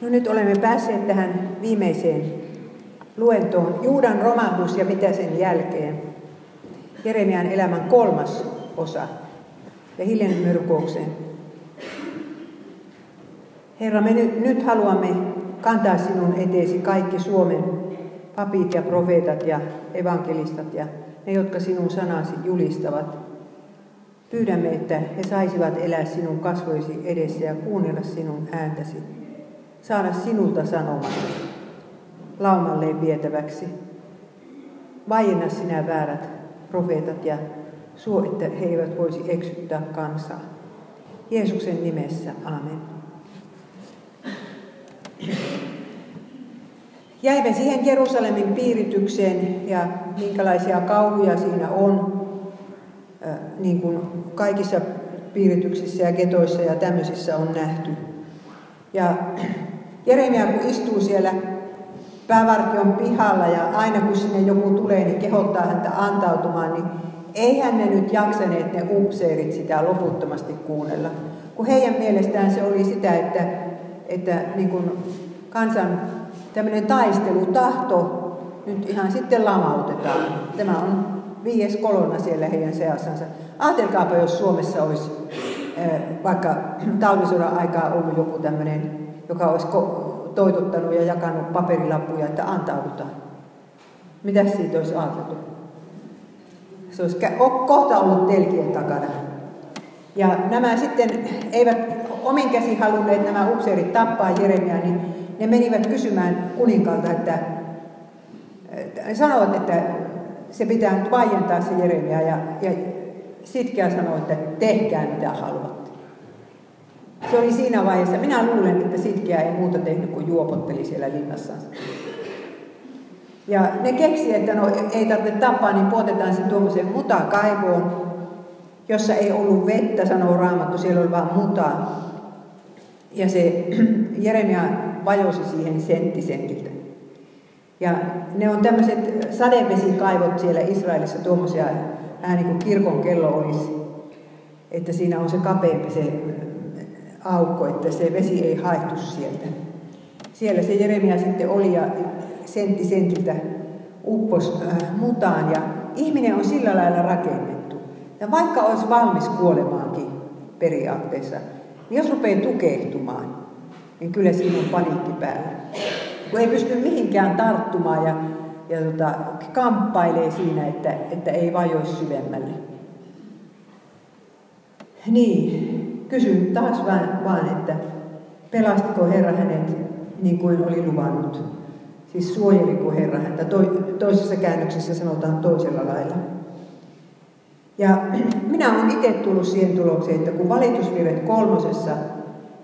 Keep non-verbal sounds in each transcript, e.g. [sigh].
No nyt olemme päässeet tähän viimeiseen luentoon. Juudan romahdus ja mitä sen jälkeen. Jeremian elämän kolmas osa. Ja hiljainen rukoukseen. Herra, me nyt, nyt haluamme kantaa sinun eteesi kaikki Suomen papit ja profeetat ja evankelistat ja ne, jotka sinun sanasi julistavat. Pyydämme, että he saisivat elää sinun kasvoisi edessä ja kuunnella sinun ääntäsi saada sinulta sanoman laumalleen vietäväksi. Vaienna sinä väärät profeetat ja suo, että he eivät voisi eksyttää kansaa. Jeesuksen nimessä, amen. Jäimme siihen Jerusalemin piiritykseen ja minkälaisia kauhuja siinä on, niin kuin kaikissa piirityksissä ja ketoissa ja tämmöisissä on nähty. Ja Jeremia kun istuu siellä päävartion pihalla ja aina kun sinne joku tulee, niin kehottaa häntä antautumaan, niin eihän ne nyt jaksaneet ne upseerit sitä loputtomasti kuunnella. Kun heidän mielestään se oli sitä, että, että niin kuin kansan tämmöinen taistelutahto nyt ihan sitten lamautetaan. Tämä on viides kolonna siellä heidän seassansa. Ajatelkaapa, jos Suomessa olisi vaikka talvisodan aikaa ollut joku tämmöinen, joka olisi toitottanut ja jakanut paperilappuja, että antaudutaan. Mitä siitä olisi ajateltu? Se olisi kohta ollut telkien takana. Ja nämä sitten eivät omin käsi halunneet nämä upseerit tappaa Jeremia, niin ne menivät kysymään kuninkaalta, että ne sanoivat, että se pitää nyt vaientaa se Jeremia. Ja, ja Sitkeä sanoi, että tehkää mitä haluatte. Se oli siinä vaiheessa. Minä luulen, että Sitkeä ei muuta tehnyt kuin juopotteli siellä linnassansa. Ja ne keksi, että no ei tarvitse tappaa, niin puotetaan se tuommoiseen mutakaivoon, jossa ei ollut vettä, sanoo Raamattu, siellä oli vain mutaa. Ja se [clears throat] Jeremia vajosi siihen senttisentiltä. Ja ne on tämmöiset sadevesikaivot siellä Israelissa, tuommoisia vähän niin kuin kirkon kello olisi, että siinä on se kapeampi se aukko, että se vesi ei haettu sieltä. Siellä se Jeremia sitten oli ja sentti sentiltä uppos äh, mutaan ja ihminen on sillä lailla rakennettu. Ja vaikka olisi valmis kuolemaankin periaatteessa, niin jos rupeaa tukehtumaan, niin kyllä siinä on paniikki päällä. Kun ei pysty mihinkään tarttumaan ja ja tota, kamppailee siinä, että, että ei vajoisi syvemmälle. Niin, kysyn taas vaan, vaan, että pelastiko Herra hänet niin kuin oli luvannut. Siis suojeliko Herra häntä. toisessa käännöksessä sanotaan toisella lailla. Ja [clears throat] minä olen itse tullut siihen tulokseen, että kun valitusvirret kolmosessa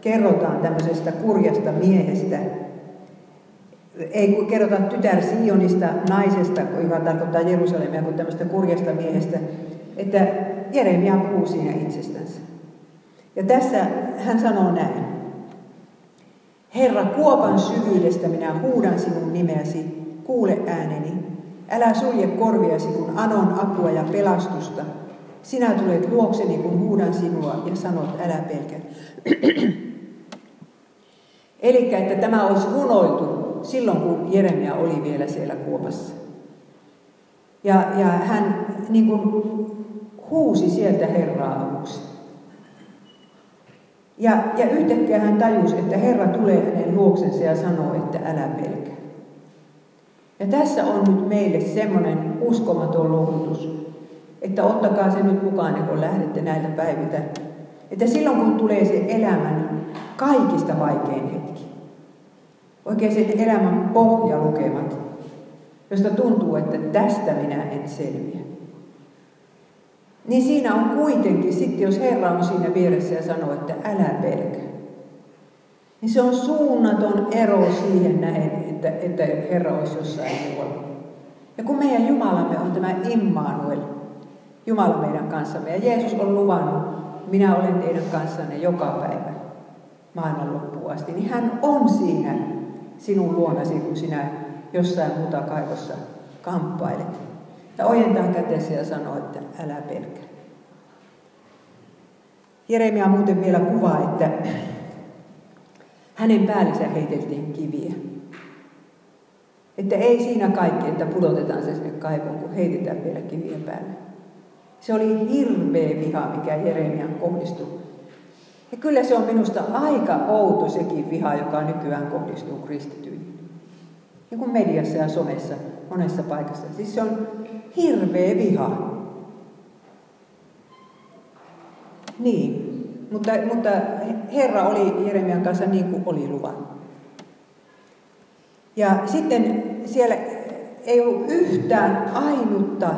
kerrotaan tämmöisestä kurjasta miehestä, ei kerrota tytär Sionista, naisesta, joka tarkoittaa Jerusalemia, kuin tämmöistä kurjasta miehestä, että Jeremia puhuu siinä itsestänsä. Ja tässä hän sanoo näin. Herra, kuopan syvyydestä minä huudan sinun nimeäsi, kuule ääneni. Älä sulje korviasi, kun anon apua ja pelastusta. Sinä tulet luokseni, kun huudan sinua ja sanot, älä pelkä. [clears throat] Eli että tämä olisi runoiltu silloin, kun Jeremia oli vielä siellä kuopassa. Ja, ja hän niin kuin, huusi sieltä Herraa avuksi. Ja, ja yhtäkkiä hän tajusi, että Herra tulee hänen luoksensa ja sanoo, että älä pelkää. Ja tässä on nyt meille semmoinen uskomaton lohdutus, että ottakaa se nyt mukaan, kun lähdette näiltä päiviltä. Että silloin kun tulee se elämän kaikista vaikein hetki, oikein sen elämän pohjalukemat, josta tuntuu, että tästä minä en selviä. Niin siinä on kuitenkin, sitten jos Herra on siinä vieressä ja sanoo, että älä pelkä, niin se on suunnaton ero siihen nähen, että, että Herra olisi jossain muualla. Ja kun meidän Jumalamme on tämä Immanuel, Jumala meidän kanssamme, ja Jeesus on luvannut, minä olen teidän kanssanne joka päivä maailman loppuun asti, niin hän on siinä sinun luonasi, kun sinä jossain muuta kaivossa kamppailet. Ja ojentaa kätesi ja sanoo, että älä pelkää. Jeremia muuten vielä kuvaa, että hänen päällinsä heiteltiin kiviä. Että ei siinä kaikki, että pudotetaan se sinne kaivoon, kun heitetään vielä kivien päälle. Se oli hirveä viha, mikä Jeremian kohdistui. Ja kyllä se on minusta aika outo sekin viha, joka nykyään kohdistuu kristityihin. Niin kuin mediassa ja somessa monessa paikassa. Siis se on hirveä viha. Niin, mutta, mutta Herra oli Jeremian kanssa niin kuin oli luvannut. Ja sitten siellä ei ollut yhtään ainutta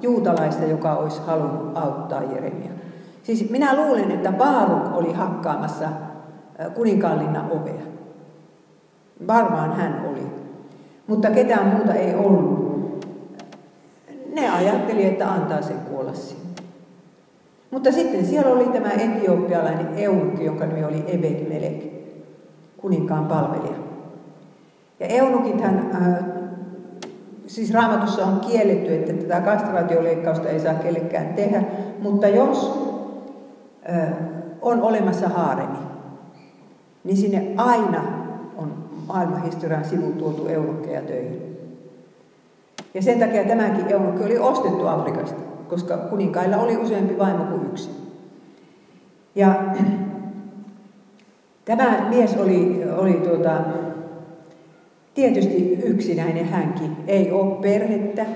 juutalaista, joka olisi halunnut auttaa Jeremia. Siis minä luulen, että Baaruk oli hakkaamassa kuninkaallinna ovea. Varmaan hän oli. Mutta ketään muuta ei ollut. Ne ajatteli, että antaa sen kuolla sinne. Mutta sitten siellä oli tämä etiopialainen eunukki, jonka nimi oli Ebed Melek, kuninkaan palvelija. Ja eunukithan, äh, siis raamatussa on kielletty, että tätä kastraatioleikkausta ei saa kellekään tehdä, mutta jos äh, on olemassa haaremi, niin sinne aina maailmanhistorian sivun tuotu eunukkeja töihin. Ja sen takia tämäkin eunukki oli ostettu Afrikasta, koska kuninkailla oli useampi vaimo kuin yksi. Ja [clears throat] tämä mies oli, oli tuota, Tietysti yksinäinen hänkin, ei ole perhettä.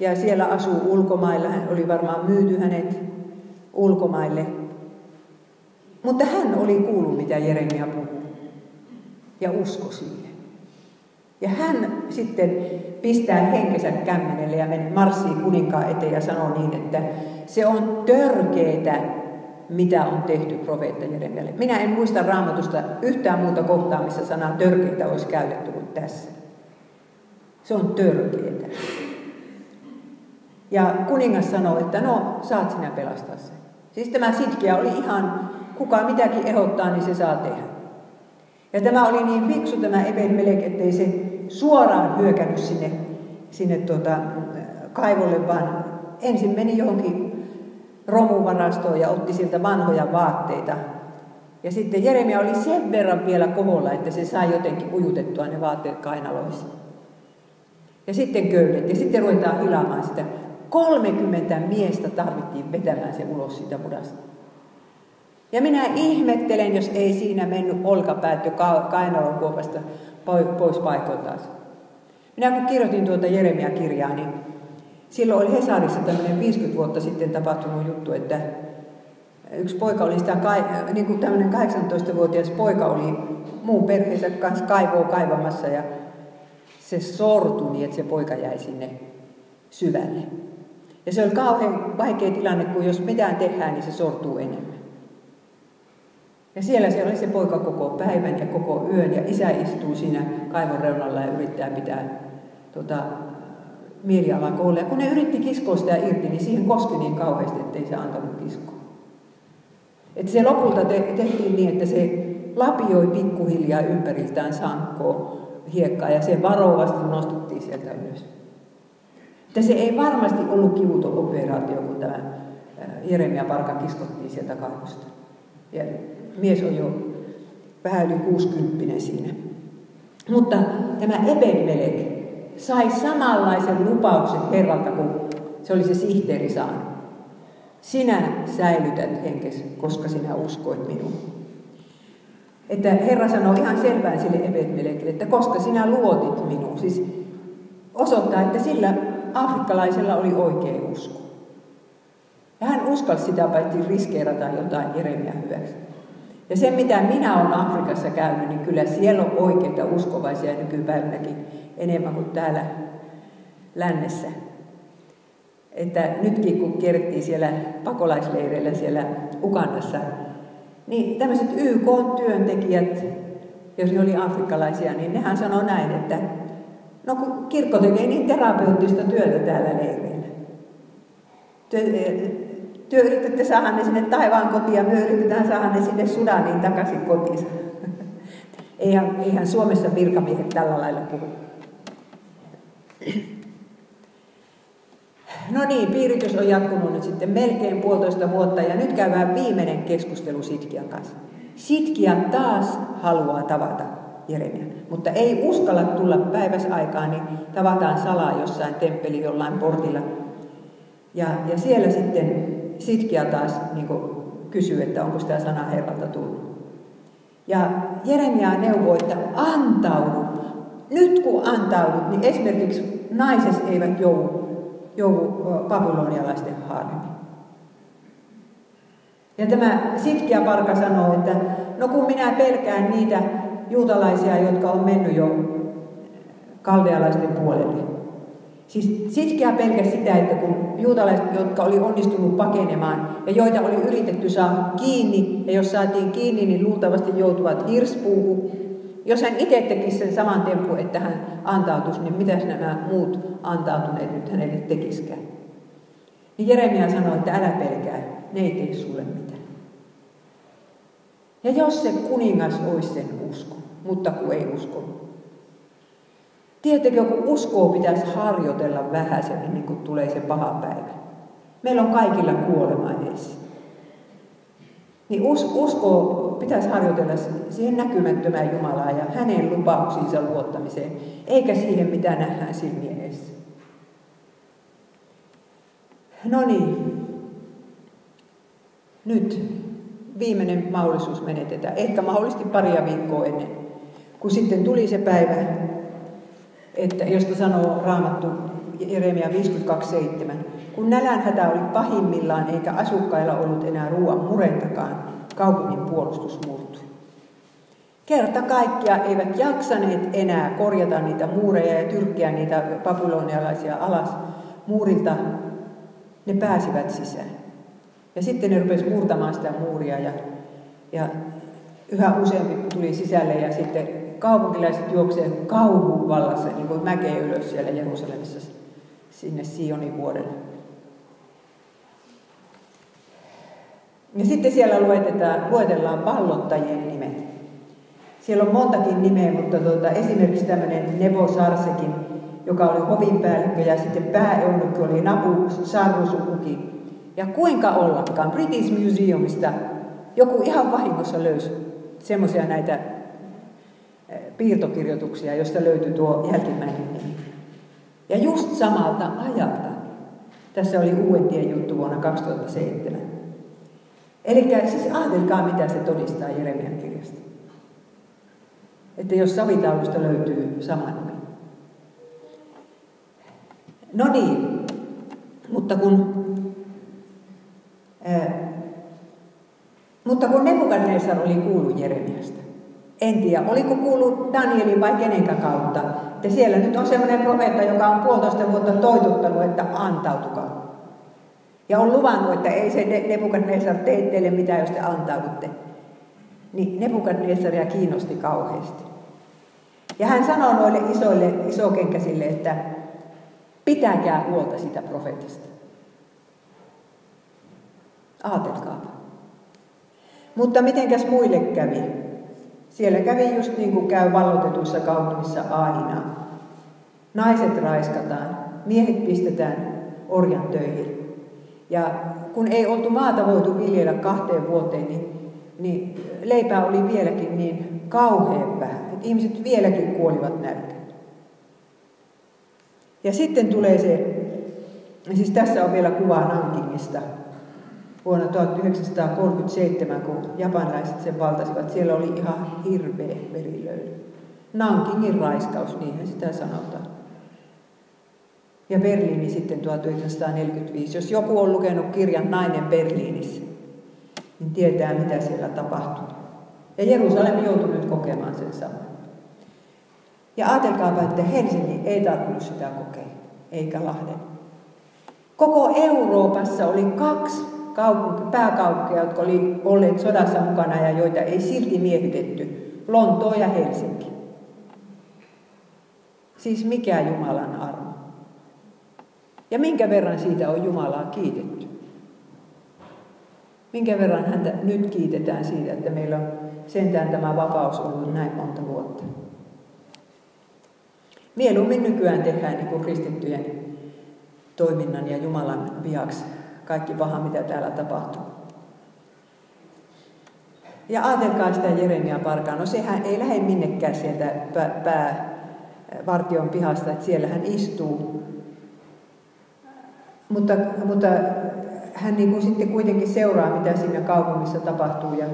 Ja siellä asuu ulkomailla, hän oli varmaan myyty hänet ulkomaille. Mutta hän oli kuullut, mitä Jeremia. Ja usko siihen. Ja hän sitten pistää henkensä kämmenelle ja menee marssii kuninkaan eteen ja sanoo niin, että se on törkeetä mitä on tehty profeetta Jeremialle. Minä en muista raamatusta yhtään muuta kohtaa, missä sanaa törkeitä olisi käytetty kuin tässä. Se on törkeitä. Ja kuningas sanoi, että no, saat sinä pelastaa sen. Siis tämä sitkiä oli ihan, kuka mitäkin ehdottaa, niin se saa tehdä. Ja tämä oli niin fiksu tämä Eben Melek, ettei se suoraan hyökännyt sinne, sinne tuota, kaivolle, vaan ensin meni johonkin romuvarastoon ja otti siltä vanhoja vaatteita. Ja sitten Jeremia oli sen verran vielä koholla, että se sai jotenkin ujutettua ne vaatteet kainaloissa. Ja sitten köydet. Ja sitten ruvetaan hilaamaan sitä. 30 miestä tarvittiin vetämään se ulos siitä mudasta. Ja minä ihmettelen, jos ei siinä mennyt olkapäät jo kainalon kuopasta pois paikoiltaan. Minä kun kirjoitin tuota Jeremia-kirjaa, niin Silloin oli Hesarissa tämmöinen 50 vuotta sitten tapahtunut juttu, että yksi poika oli sitä, niin kuin tämmöinen 18-vuotias poika oli muun perheensä kanssa kaivoa kaivamassa ja se sortui niin, että se poika jäi sinne syvälle. Ja se oli kauhean vaikea tilanne, kun jos mitään tehdään, niin se sortuu enemmän. Ja siellä se oli se poika koko päivän ja koko yön ja isä istuu siinä kaivon reunalla ja yrittää pitää tota, mielialan koolle. Ja kun ne yritti kiskoa sitä irti, niin siihen koski niin kauheasti, ettei se antanut kiskoa. Että se lopulta te- tehtiin niin, että se lapioi pikkuhiljaa ympäriltään sankkoa hiekkaa ja se varovasti nostettiin sieltä ylös. Että se ei varmasti ollut kivuto-operaatio, kun tämä Jeremia Parka kiskottiin sieltä kaivosta. Ja mies on jo vähän yli 60 siinä. Mutta tämä Ebed-Melek, sai samanlaisen lupauksen Herralta kuin se oli se sihteeri saanut. Sinä säilytät henkesi, koska sinä uskoit minuun. Että Herra sanoi ihan selvään sille Ebed-Melekille, että koska sinä luotit minuun. Siis osoittaa, että sillä afrikkalaisella oli oikea usko. Ja hän uskalsi sitä paitsi riskeerata jotain Jeremia hyväksi. Ja se, mitä minä olen Afrikassa käynyt, niin kyllä siellä on oikeita uskovaisia nykypäivänäkin enemmän kuin täällä lännessä. Että nytkin kun kierrettiin siellä pakolaisleireillä siellä Ugandassa, niin tämmöiset YK-työntekijät, jos oli afrikkalaisia, niin nehän sanoo näin, että no kun kirkko tekee niin terapeuttista työtä täällä leireillä. Työ, yritätte saada ne sinne taivaan kotiin ja me yritetään saada ne sinne Sudaniin takaisin kotiin. [laughs] eihän, eihän Suomessa virkamiehet tällä lailla puhu. No niin, piiritys on jatkunut nyt sitten melkein puolitoista vuotta ja nyt käydään viimeinen keskustelu Sitkian kanssa. Sitkiä taas haluaa tavata Jeremia, mutta ei uskalla tulla päiväsaikaan, niin tavataan salaa jossain temppeli jollain portilla. Ja, ja siellä sitten Sitkiä taas niin kysyy, että onko sitä sana Herralta tullut. Ja Jeremia neuvoo, että antaudu. Nyt kun antaudut, niin esimerkiksi naiset eivät joudu, joudu babylonialaisten haaremiin. Ja tämä sitkiä parka sanoo, että no kun minä pelkään niitä juutalaisia, jotka on mennyt jo kaldealaisten puolelle. Siis sitkiä pelkäsi sitä, että kun juutalaiset, jotka oli onnistunut pakenemaan ja joita oli yritetty saada kiinni, ja jos saatiin kiinni, niin luultavasti joutuvat hirspuuhun. Jos hän itse tekisi sen saman tempun, että hän antautuisi, niin mitäs nämä muut antautuneet nyt hänelle tekiskään? Niin Jeremia sanoi, että älä pelkää, ne ei tee sulle mitään. Ja jos se kuningas olisi sen usko, mutta kun ei usko. Tiedättekö, kun uskoa pitäisi harjoitella vähän sen, ennen kuin tulee se paha päivä. Meillä on kaikilla kuolema edessä. Niin us, usko pitäisi harjoitella siihen näkymättömään Jumalaan ja hänen lupauksiinsa luottamiseen, eikä siihen, mitä nähdään silmien edessä. No niin, nyt viimeinen mahdollisuus menetetään, ehkä mahdollisesti paria viikkoa ennen, kun sitten tuli se päivä, että josta sanoo Raamattu Jeremia 52.7. Kun nälänhätä oli pahimmillaan eikä asukkailla ollut enää ruoan murentakaan, kaupungin puolustus murtui. Kerta kaikkia eivät jaksaneet enää korjata niitä muureja ja tyrkkiä niitä babylonialaisia alas muurilta. Ne pääsivät sisään. Ja sitten ne rupesivat murtamaan sitä muuria ja, ja yhä useampi tuli sisälle ja sitten kaupunkilaiset juoksee kauhun vallassa niin kuin mäkeä ylös siellä Jerusalemissa sinne Sionin vuodelle. Ja sitten siellä luetetaan, luetellaan pallottajien nimet. Siellä on montakin nimeä, mutta tuota, esimerkiksi tämmöinen Nebo Sarsekin, joka oli hovinpäällikkö ja sitten pääeunukki oli Nabu Sarusukuki. Ja kuinka ollakaan, British Museumista joku ihan vahingossa löysi semmoisia näitä piirtokirjoituksia, joista löytyi tuo jälkimmäinen nimi. Ja just samalta ajalta. Tässä oli Uuden juttu vuonna 2007. Eli siis ajatelkaa, mitä se todistaa Jeremian kirjasta. Että jos savitaulusta löytyy sama nimi. No niin, mutta kun, mutta kun Nebukadnessar oli kuullut Jeremiasta, en tiedä, oliko kuullut Danielin vai kenenkään kautta, että siellä nyt on semmoinen profeetta, joka on puolitoista vuotta toituttanut, että antautukaa. Ja on luvannut, että ei se Nebukadnessar tee teille mitään, jos te antaudutte. Niin Nebukadnessaria kiinnosti kauheasti. Ja hän sanoi noille isoille, isokenkäsille, että pitäkää huolta sitä profetista. Aatelkaapa. Mutta mitenkäs muille kävi? Siellä kävi just niin kuin käy vallotetuissa kaupungissa aina. Naiset raiskataan, miehet pistetään orjan töihin. Ja kun ei oltu maata voitu viljellä kahteen vuoteen, niin, niin leipää oli vieläkin niin kauhean vähän, että ihmiset vieläkin kuolivat nälkään. Ja sitten tulee se, siis tässä on vielä kuva Nankingista vuonna 1937, kun japanilaiset sen valtasivat. Siellä oli ihan hirveä verilöyly. Nankingin raiskaus, niinhän sitä sanotaan ja Berliini sitten 1945. Jos joku on lukenut kirjan Nainen Berliinissä, niin tietää mitä siellä tapahtui. Ja Jerusalem joutui nyt kokemaan sen saman. Ja ajatelkaapa, että Helsinki ei tarvinnut sitä kokea, eikä Lahden. Koko Euroopassa oli kaksi kaupunki, pääkaupunkia, jotka oli olleet sodassa mukana ja joita ei silti miehitetty. Lontoo ja Helsinki. Siis mikä Jumalan armo. Ja minkä verran siitä on Jumalaa kiitetty? Minkä verran häntä nyt kiitetään siitä, että meillä on sentään tämä vapaus ollut näin monta vuotta? Mieluummin nykyään tehdään niin kuin kristittyjen toiminnan ja Jumalan viaksi kaikki paha, mitä täällä tapahtuu. Ja ajatelkaa sitä Jeremia Parkaa, no sehän ei lähde minnekään sieltä päävartion pihasta, että siellä hän istuu. Mutta, mutta hän niin kuin sitten kuitenkin seuraa, mitä siinä kaupungissa tapahtuu ja,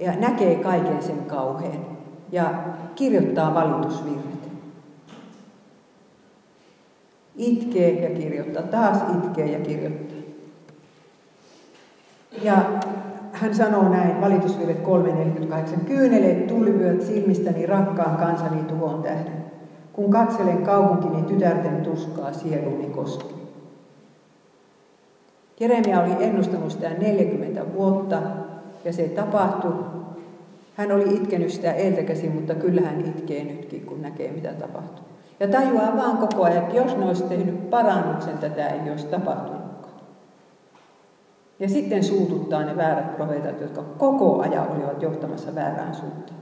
ja näkee kaiken sen kauheen ja kirjoittaa valitusvirret. Itkee ja kirjoittaa, taas itkee ja kirjoittaa. Ja hän sanoo näin, valitusvirret 3.48, kyyneleet tulivyöt silmistäni rakkaan kansani tuhon tähden, kun katselen kaupunkini tytärten tuskaa sieluni koskee. Jeremia oli ennustanut sitä 40 vuotta ja se tapahtui. Hän oli itkenyt sitä eiltäkäsin, mutta kyllä hän itkee nytkin, kun näkee mitä tapahtuu. Ja tajuaa vaan koko ajan, että jos ne olisi tehnyt parannuksen, tätä ei olisi tapahtunutkaan. Ja sitten suututtaa ne väärät profeetat, jotka koko ajan olivat johtamassa väärään suuntaan.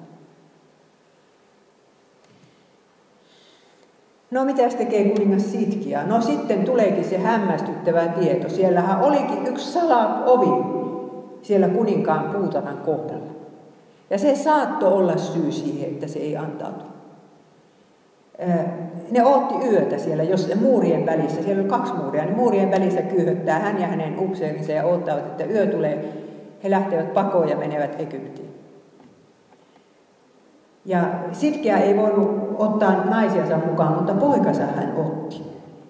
No mitä tekee kuningas Sitkia? No sitten tuleekin se hämmästyttävä tieto. Siellähän olikin yksi salaovi siellä kuninkaan puutanan kohdalla. Ja se saattoi olla syy siihen, että se ei antautu. Ne ootti yötä siellä, jos muurien välissä, siellä oli kaksi muuria, niin muurien välissä kyyhöttää hän ja hänen upseerinsa ja odottavat, että yö tulee. He lähtevät pakoon ja menevät Egyptiin. Ja Sitkeä ei voinut ottaa naisiansa mukaan, mutta poikansa hän otti.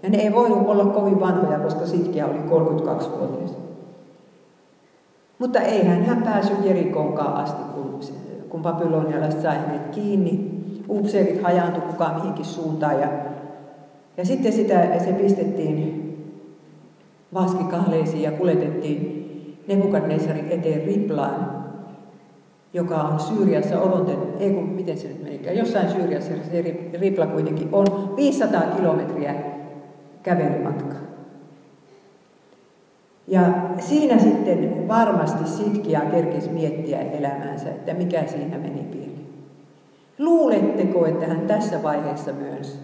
Ja ne ei voinut olla kovin vanhoja, koska Sitkeä oli 32-vuotias. Mutta ei hän, hän päässyt Jerikoonkaan asti, kun, kun babylonialaiset sai hänet kiinni. Upseerit hajaantui kukaan mihinkin suuntaan. Ja, ja sitten sitä, se pistettiin vaskikahleisiin ja kuljetettiin Nebukadnesarin eteen Riplaan joka on Syyriassa odonten, ei kun miten se nyt menikään, jossain Syyriassa se Ripla kuitenkin on 500 kilometriä kävelymatkaa. Ja siinä sitten varmasti Sitkia kerkisi miettiä elämäänsä, että mikä siinä meni pieleen. Luuletteko, että hän tässä vaiheessa myös,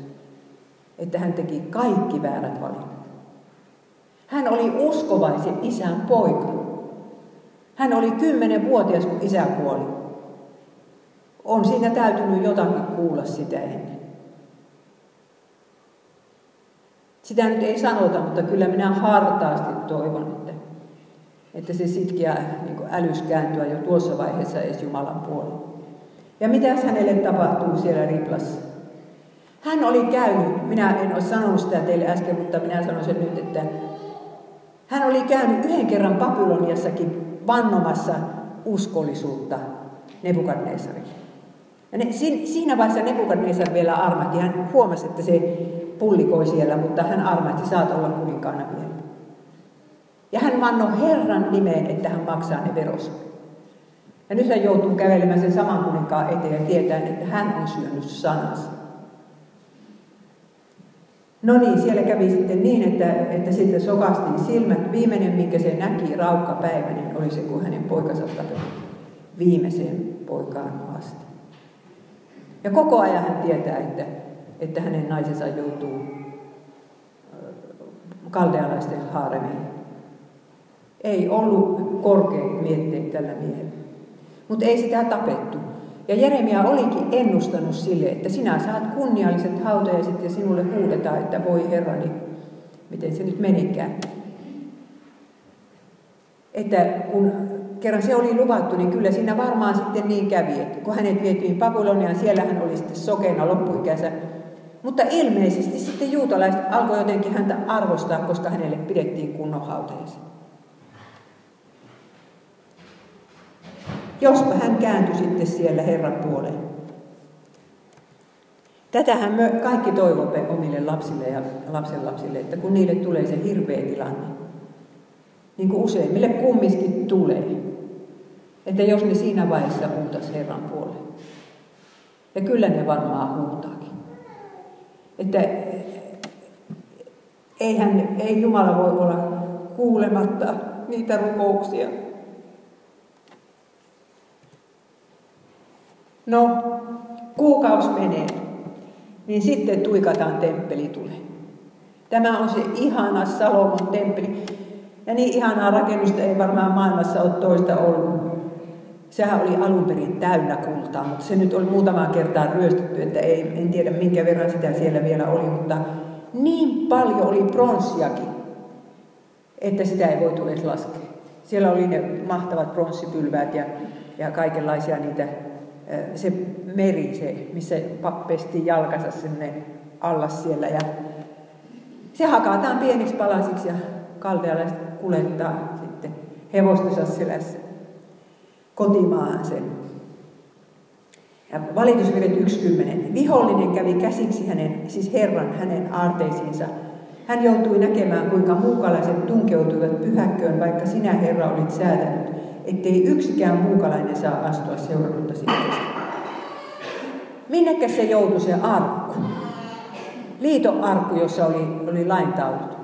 että hän teki kaikki väärät valinnat? Hän oli uskovaisen isän poika. Hän oli kymmenen vuotias, kun isä kuoli. On siinä täytynyt jotakin kuulla sitä ennen. Sitä nyt ei sanota, mutta kyllä minä hartaasti toivon, että, että se sitkiä niin älys kääntyä jo tuossa vaiheessa edes Jumalan puolella. Ja mitä hänelle tapahtuu siellä Riplassa? Hän oli käynyt, minä en ole sanonut sitä teille äsken, mutta minä sanon sen nyt, että hän oli käynyt yhden kerran Babyloniassakin vannomassa uskollisuutta Nebukadnesarille. Ja ne, siinä vaiheessa Nebukadnesar vielä armahti. Hän huomasi, että se pullikoi siellä, mutta hän armahti, saat olla kuninkaana vielä. Ja hän vannoi Herran nimeen, että hän maksaa ne veros. Ja nyt hän joutuu kävelemään sen saman kuninkaan eteen ja tietää, että hän on syönyt sanansa. No niin, siellä kävi sitten niin, että, että sitten sokastiin silmät. Viimeinen, minkä se näki raukka päivä, niin oli se, kun hänen poikansa tapetti viimeiseen poikaan asti. Ja koko ajan hän tietää, että, että hänen naisensa joutuu kaldealaisten haaremiin. Ei ollut korkeat mietteet tällä miehellä. Mutta ei sitä tapettu. Ja Jeremia olikin ennustanut sille, että sinä saat kunnialliset hautajaiset ja sinulle huudetaan, että voi herrani, miten se nyt menikään. Että kun kerran se oli luvattu, niin kyllä siinä varmaan sitten niin kävi, että kun hänet vietiin Babyloniaan, siellä hän oli sitten sokeena loppuikänsä. Mutta ilmeisesti sitten juutalaiset alkoi jotenkin häntä arvostaa, koska hänelle pidettiin kunnon hautajaiset. Jospa hän kääntyi sitten siellä Herran puoleen. Tätähän me kaikki toivomme omille lapsille ja lapsenlapsille, että kun niille tulee se hirveä tilanne, niin kuin useimmille kumminkin tulee, että jos ne siinä vaiheessa huutas Herran puoleen. Ja kyllä ne varmaan huutaakin. Että eihän, ei Jumala voi olla kuulematta niitä rukouksia, No, kuukaus menee, niin sitten tuikataan temppeli tulee. Tämä on se ihana Salomon temppeli. Ja niin ihanaa rakennusta ei varmaan maailmassa ole toista ollut. sehän oli alun perin täynnä kultaa, mutta se nyt oli muutamaan kertaan ryöstetty, että ei, en tiedä minkä verran sitä siellä vielä oli, mutta niin paljon oli pronssiakin, että sitä ei voitu edes laskea. Siellä oli ne mahtavat pronssipylväät ja, ja kaikenlaisia niitä, se meri, se, missä pesti jalkansa sinne allas siellä. Ja se hakataan pieniksi palasiksi ja kaldealaiset kuljettaa sitten hevostensa selässä kotimaahan sen. Ja valitusvirret 1.10. Vihollinen kävi käsiksi hänen, siis Herran, hänen aarteisiinsa. Hän joutui näkemään, kuinka muukalaiset tunkeutuivat pyhäkköön, vaikka sinä, Herra, olit säätänyt, ettei yksikään muukalainen saa astua seurannutta sinne. Minnekä se joutui se arkku? Liiton arkku, jossa oli, oli laintaulut.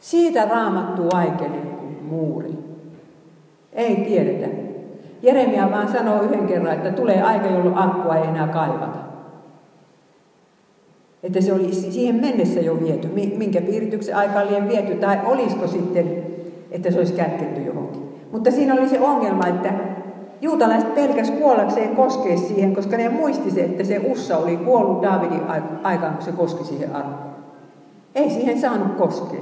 Siitä raamattu aikeni kuin muuri. Ei tiedetä. Jeremia vaan sanoo yhden kerran, että tulee aika, jolloin arkkua ei enää kaivata. Että se oli siihen mennessä jo viety, minkä piirityksen aika liian viety, tai olisiko sitten, että se olisi kätketty johonkin. Mutta siinä oli se ongelma, että juutalaiset pelkäs kuollakseen koskea siihen, koska ne muisti se, että se Ussa oli kuollut Davidin aikaan, kun se koski siihen arkkuun. Ei siihen saanut koskea.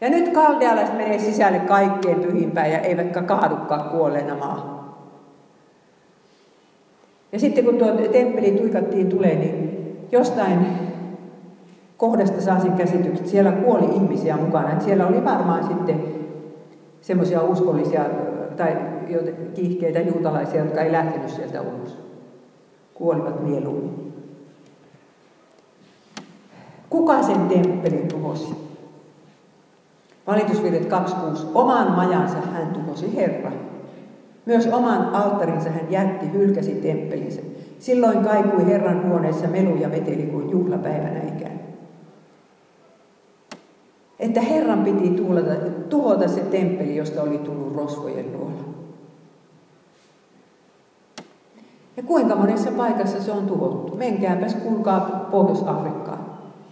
Ja nyt kaldealaiset menee sisälle kaikkein pyhimpään ja eivätkä kaadukaan kuolleena maahan. Ja sitten kun tuo temppeli tuikattiin tulee, niin jostain kohdasta saa sen käsityksen, että siellä kuoli ihmisiä mukana. Että siellä oli varmaan sitten semmoisia uskollisia tai kiihkeitä juutalaisia, jotka ei lähtenyt sieltä ulos. Kuolivat mieluummin. Kuka sen temppelin tuhosi? Valitusvirret 2.6. Oman majansa hän tuhosi Herra. Myös oman alttarinsa hän jätti, hylkäsi temppelinsä. Silloin kaikui Herran huoneessa melu ja veteli kuin juhlapäivänä. Että Herran piti tuulata, tuhota se temppeli, josta oli tullut rosvojen luola. Ja kuinka monessa paikassa se on tuhottu? Menkääpäs kuulkaa Pohjois-Afrikkaan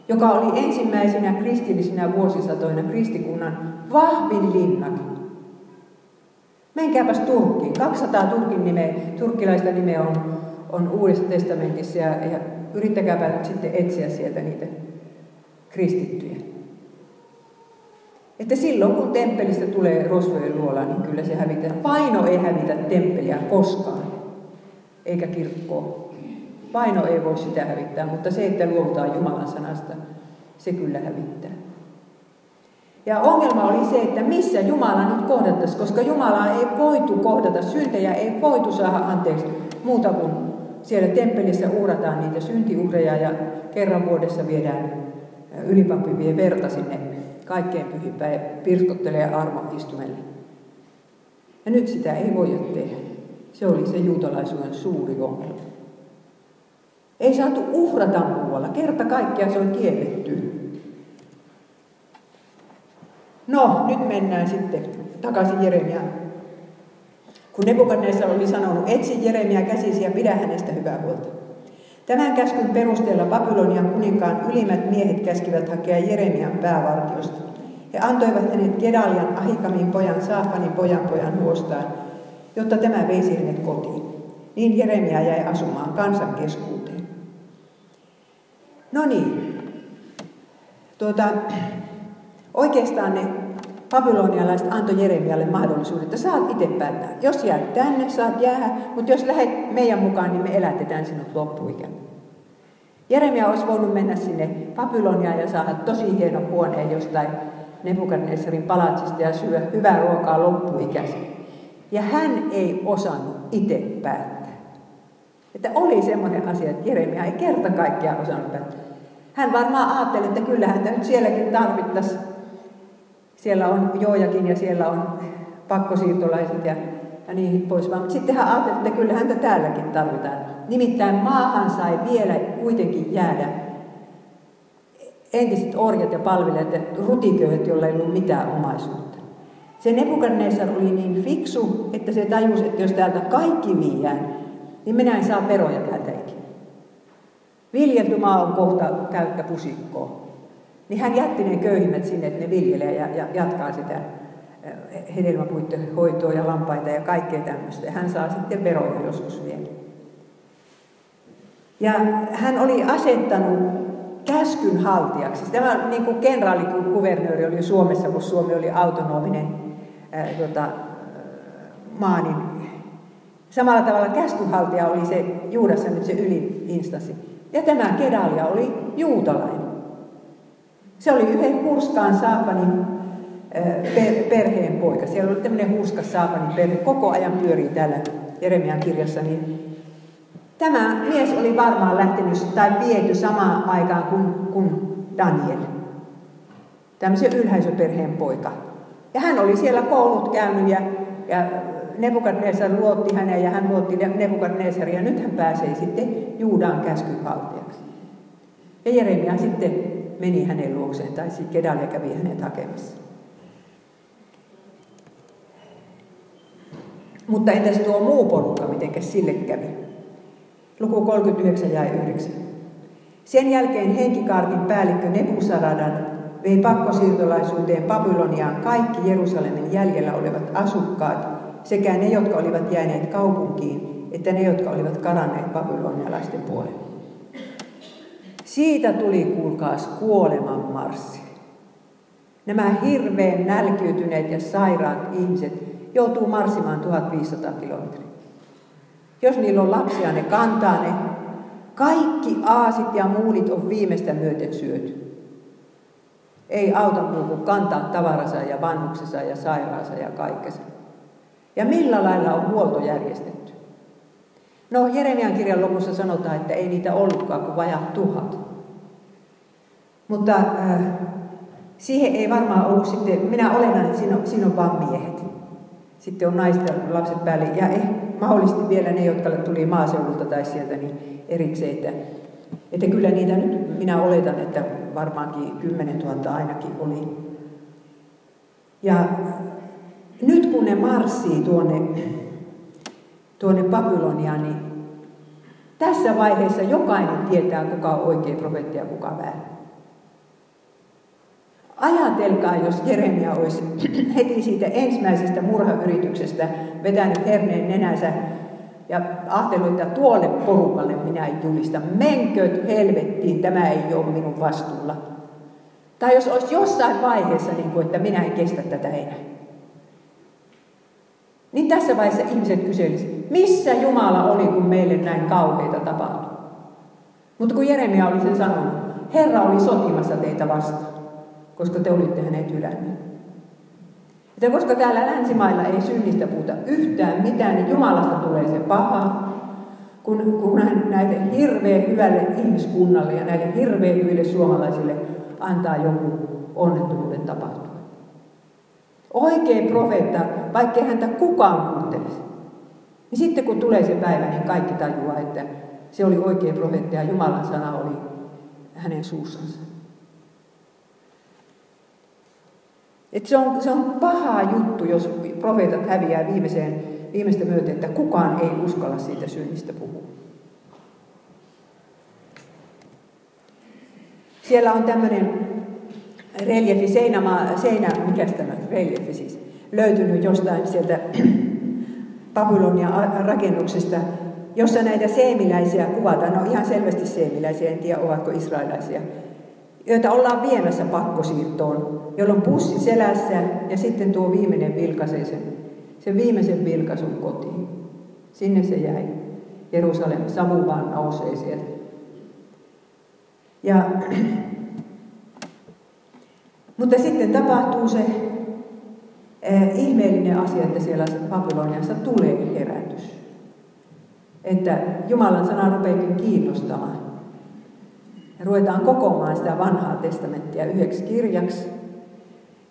joka oli ensimmäisenä kristillisinä vuosisatoina kristikunnan vahvin linnakin. Menkääpäs Turkkiin. 200 turkin nimeä, turkkilaista nimeä on, on Uudessa testamentissa ja, ja yrittäkääpä nyt sitten etsiä sieltä niitä kristittyjä. Että silloin kun temppelistä tulee rosvojen luola, niin kyllä se hävitää. Paino ei hävitä temppeliä koskaan, eikä kirkkoa. Paino ei voi sitä hävittää, mutta se, että luovutaan Jumalan sanasta, se kyllä hävittää. Ja ongelma oli se, että missä Jumala nyt kohdattaisi, koska Jumalaa ei voitu kohdata, syntejä ei voitu saada anteeksi muuta kuin siellä temppelissä uhrataan niitä syntiuhreja ja kerran vuodessa viedään ylipappi vie verta sinne kaikkein pyhimpään ja pirskottelee armoistumelle. Ja nyt sitä ei voi tehdä. Se oli se juutalaisuuden suuri ongelma. Ei saatu uhrata muualla. Kerta kaikkiaan se on kielletty. No, nyt mennään sitten takaisin Jeremiaan. Kun Nebukadnessar oli sanonut, etsi Jeremia käsisi ja pidä hänestä hyvää huolta. Tämän käskyn perusteella Babylonian kuninkaan ylimmät miehet käskivät hakea Jeremian päävartiosta. He antoivat hänet Gedalian Ahikamin pojan Saafanin pojan pojan huostaan, jotta tämä veisi hänet kotiin. Niin Jeremia jäi asumaan kansan keskuuteen. No niin. Tuota, oikeastaan ne babylonialaiset antoi Jeremialle mahdollisuuden, että saat itse päättää. Jos jäät tänne, saat jäädä, mutta jos lähdet meidän mukaan, niin me elätetään sinut loppuikään. Jeremia olisi voinut mennä sinne Babyloniaan ja saada tosi hieno huoneen jostain Nebukadnessarin palatsista ja syödä hyvää ruokaa loppuikäisen. Ja hän ei osannut itse päättää. Että oli semmoinen asia, että Jeremia ei kerta kaikkiaan osannut päättää. Hän varmaan ajatteli, että kyllä häntä nyt sielläkin tarvittaisiin. Siellä on jojakin ja siellä on pakkosiirtolaiset ja, ja niin pois vaan. Sitten hän ajatteli, että kyllä häntä täälläkin tarvitaan. Nimittäin maahan sai vielä kuitenkin jäädä entiset orjat ja palvelijat ja rutiköyhät, joilla ei ollut mitään omaisuutta. Se Nebukadnessar oli niin fiksu, että se tajusi, että jos täältä kaikki viiään, niin minä en saa veroja täältä ikinä. Viljelty on kohta täyttä pusikkoa. Niin hän jätti ne köyhimmät sinne, että ne viljelee ja, ja jatkaa sitä hedelmäpuitten hoitoa ja lampaita ja kaikkea tämmöistä. Hän saa sitten veroja joskus vielä. Ja hän oli asettanut käskyn haltijaksi. Tämä niin kuin kenraalikuvernööri oli Suomessa, kun Suomi oli autonominen ää, tota, maa, niin samalla tavalla käskynhaltija oli se Juudassa nyt se ylin instanssi. Ja tämä Kedalia oli juutalainen. Se oli yhden hurskaan Saapanin perheen poika. Siellä oli tämmöinen hurskas Saapanin perhe. Koko ajan pyörii täällä Jeremian kirjassa. Niin tämä mies oli varmaan lähtenyt tai viety samaan aikaan kuin, kuin Daniel. Tämmöisen ylhäisöperheen poika. Ja hän oli siellä koulut käynyt ja, ja Nebukadnezar luotti hänen ja hän luotti Nebukadnezaria. Ja nyt hän pääsee sitten Juudaan käskyhaltijaksi. Ja Jeremia sitten meni hänen luokseen, tai sitten Kedalia kävi hänet hakemassa. Mutta entäs tuo muu porukka, miten sille kävi? Luku 39 ja 9. Sen jälkeen henkikaartin päällikkö Nebusaradan vei pakkosiirtolaisuuteen Babyloniaan kaikki Jerusalemin jäljellä olevat asukkaat sekä ne, jotka olivat jääneet kaupunkiin, että ne, jotka olivat karanneet babylonialaisten puolelle. Siitä tuli, kuulkaas, kuoleman marssi. Nämä hirveän nälkiytyneet ja sairaat ihmiset joutuu marssimaan 1500 kilometriä. Jos niillä on lapsia, ne kantaa ne. Kaikki aasit ja muulit on viimeistä myöten syöty. Ei auta muu kuin kantaa tavaransa ja vanhuksensa ja sairaansa ja kaikkensa. Ja millä lailla on huolto järjestetty? No Jeremian kirjan lopussa sanotaan, että ei niitä ollutkaan kuin vajaa tuhat. Mutta äh, siihen ei varmaan ollut sitten, minä oletan, että siinä on, siinä on vain miehet. Sitten on naisten lapset päälle ja eh, mahdollisesti vielä ne, jotka tuli maaseudulta tai sieltä niin erikseen. Että, että kyllä niitä nyt, minä oletan, että varmaankin 10 000 ainakin oli. Ja nyt kun ne marssii tuonne, tuonne Babyloniaan, niin tässä vaiheessa jokainen tietää, kuka on oikea profeetti ja kuka väärä. Ajatelkaa, jos Jeremia olisi heti siitä ensimmäisestä murhayrityksestä vetänyt herneen nenänsä ja ajatellut, että tuolle porukalle minä en julista. Menköt helvettiin, tämä ei ole minun vastuulla. Tai jos olisi jossain vaiheessa, niin kuin, että minä en kestä tätä enää. Niin tässä vaiheessa ihmiset kyselisivät, missä Jumala oli, kun meille näin kauheita tapahtui. Mutta kun Jeremia oli sen sanonut, Herra oli sotimassa teitä vastaan, koska te olitte hänet hylänneet. Että koska täällä länsimailla ei synnistä puhuta yhtään mitään, niin Jumalasta tulee se paha, kun, kun näille hirveän hyvälle ihmiskunnalle ja näille hirveän hyville suomalaisille antaa joku tapahtua. Oikein profeetta, vaikkei häntä kukaan kuuntelisi. Niin sitten kun tulee se päivä, niin kaikki tajuaa, että se oli oikea profeetta ja Jumalan sana oli hänen suussansa. Et se, on, se on paha juttu, jos profeetat häviää viimeiseen, viimeistä myöten, että kukaan ei uskalla siitä synnistä puhua. Siellä on tämmöinen reljefi, seinämaa, seinä, mikä tämä reljefi siis, löytynyt jostain sieltä [clears throat] Babylonian rakennuksesta, jossa näitä seemiläisiä kuvataan, no ihan selvästi seemiläisiä, en tiedä ovatko israelaisia, joita ollaan viemässä pakkosiirtoon, jolloin pussi selässä ja sitten tuo viimeinen vilkaisee sen, sen viimeisen vilkaisun kotiin. Sinne se jäi. Jerusalem, savu vaan nousee sieltä. Ja [clears throat] mutta sitten tapahtuu se eh, ihmeellinen asia, että siellä Babyloniassa tulee herätys. Että Jumalan sana rupeakin kiinnostamaan. Ja ruvetaan kokoamaan sitä vanhaa testamenttia yhdeksi kirjaksi.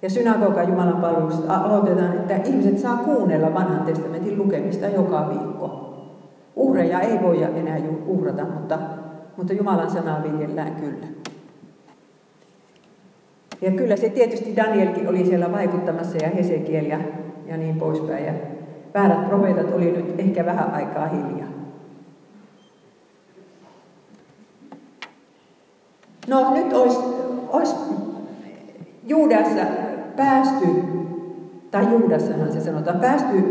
Ja synagoga Jumalan palvelusta aloitetaan, että ihmiset saa kuunnella vanhan testamentin lukemista joka viikko. Uhreja ei voi enää uhrata, mutta, mutta Jumalan sanaa viljellään kyllä. Ja kyllä se tietysti Danielkin oli siellä vaikuttamassa ja Hesekiel ja, ja niin poispäin. Ja väärät profeetat oli nyt ehkä vähän aikaa hiljaa. No nyt olisi, olisi Juudassa päästy tai Juudassahan se sanotaan, päästy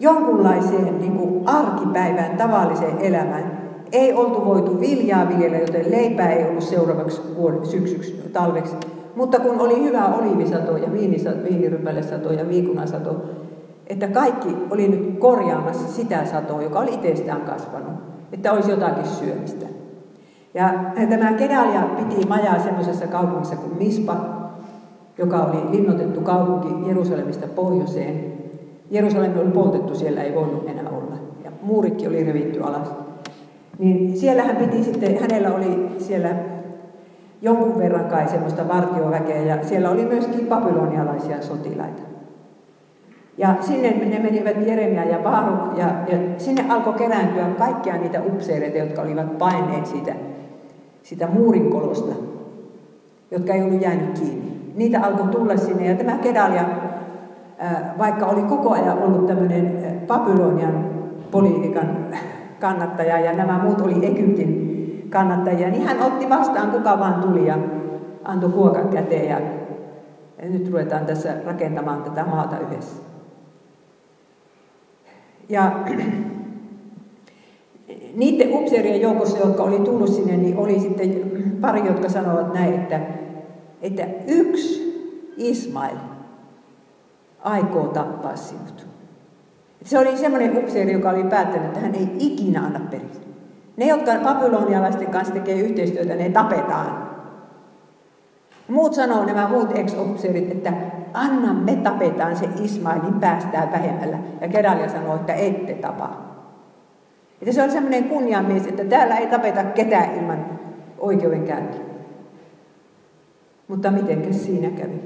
jonkunlaiseen niin kuin arkipäivään, tavalliseen elämään. Ei oltu voitu viljaa viljellä, joten leipää ei ollut seuraavaksi syksyksi, talveksi. Mutta kun oli hyvä oliivisato ja viinirypälesato ja viikunasato, että kaikki oli nyt korjaamassa sitä satoa, joka oli itsestään kasvanut, että olisi jotakin syömistä. Ja tämä Kedalia piti majaa semmoisessa kaupungissa kuin Mispa, joka oli linnoitettu kaupunki Jerusalemista pohjoiseen. Jerusalem oli poltettu, siellä ei voinut enää olla. Ja muurikki oli revitty alas. Niin siellä hän piti sitten, hänellä oli siellä jonkun verran kai semmoista vartioväkeä ja siellä oli myöskin babylonialaisia sotilaita. Ja sinne ne menivät Jeremia ja Baaruk ja, ja sinne alkoi kerääntyä kaikkia niitä upseereita, jotka olivat paineet siitä, siitä muurinkolosta, jotka ei ollut jäänyt kiinni. Niitä alkoi tulla sinne ja tämä Kedalia, vaikka oli koko ajan ollut tämmöinen Babylonian politiikan kannattaja ja nämä muut oli Egyptin kannattajia, niin hän otti vastaan kuka vaan tuli ja antoi kuokan käteen ja nyt ruvetaan tässä rakentamaan tätä maata yhdessä. Ja [clears throat] niiden upseerien joukossa, jotka oli tullut sinne, niin oli sitten pari, jotka sanoivat näin, että, että yksi Ismail aikoo tappaa sinut. Se oli semmoinen upseeri, joka oli päättänyt, että hän ei ikinä anna periksi. Ne, jotka babylonialaisten kanssa tekee yhteistyötä, ne tapetaan. Muut sanoo, nämä muut ex että anna me tapetaan se Ismail, niin päästään vähemmällä. Ja Kedalia sanoo, että ette tapa. Että se on semmoinen kunniamies, että täällä ei tapeta ketään ilman oikeudenkäyntiä. Mutta mitenkäs siinä kävi?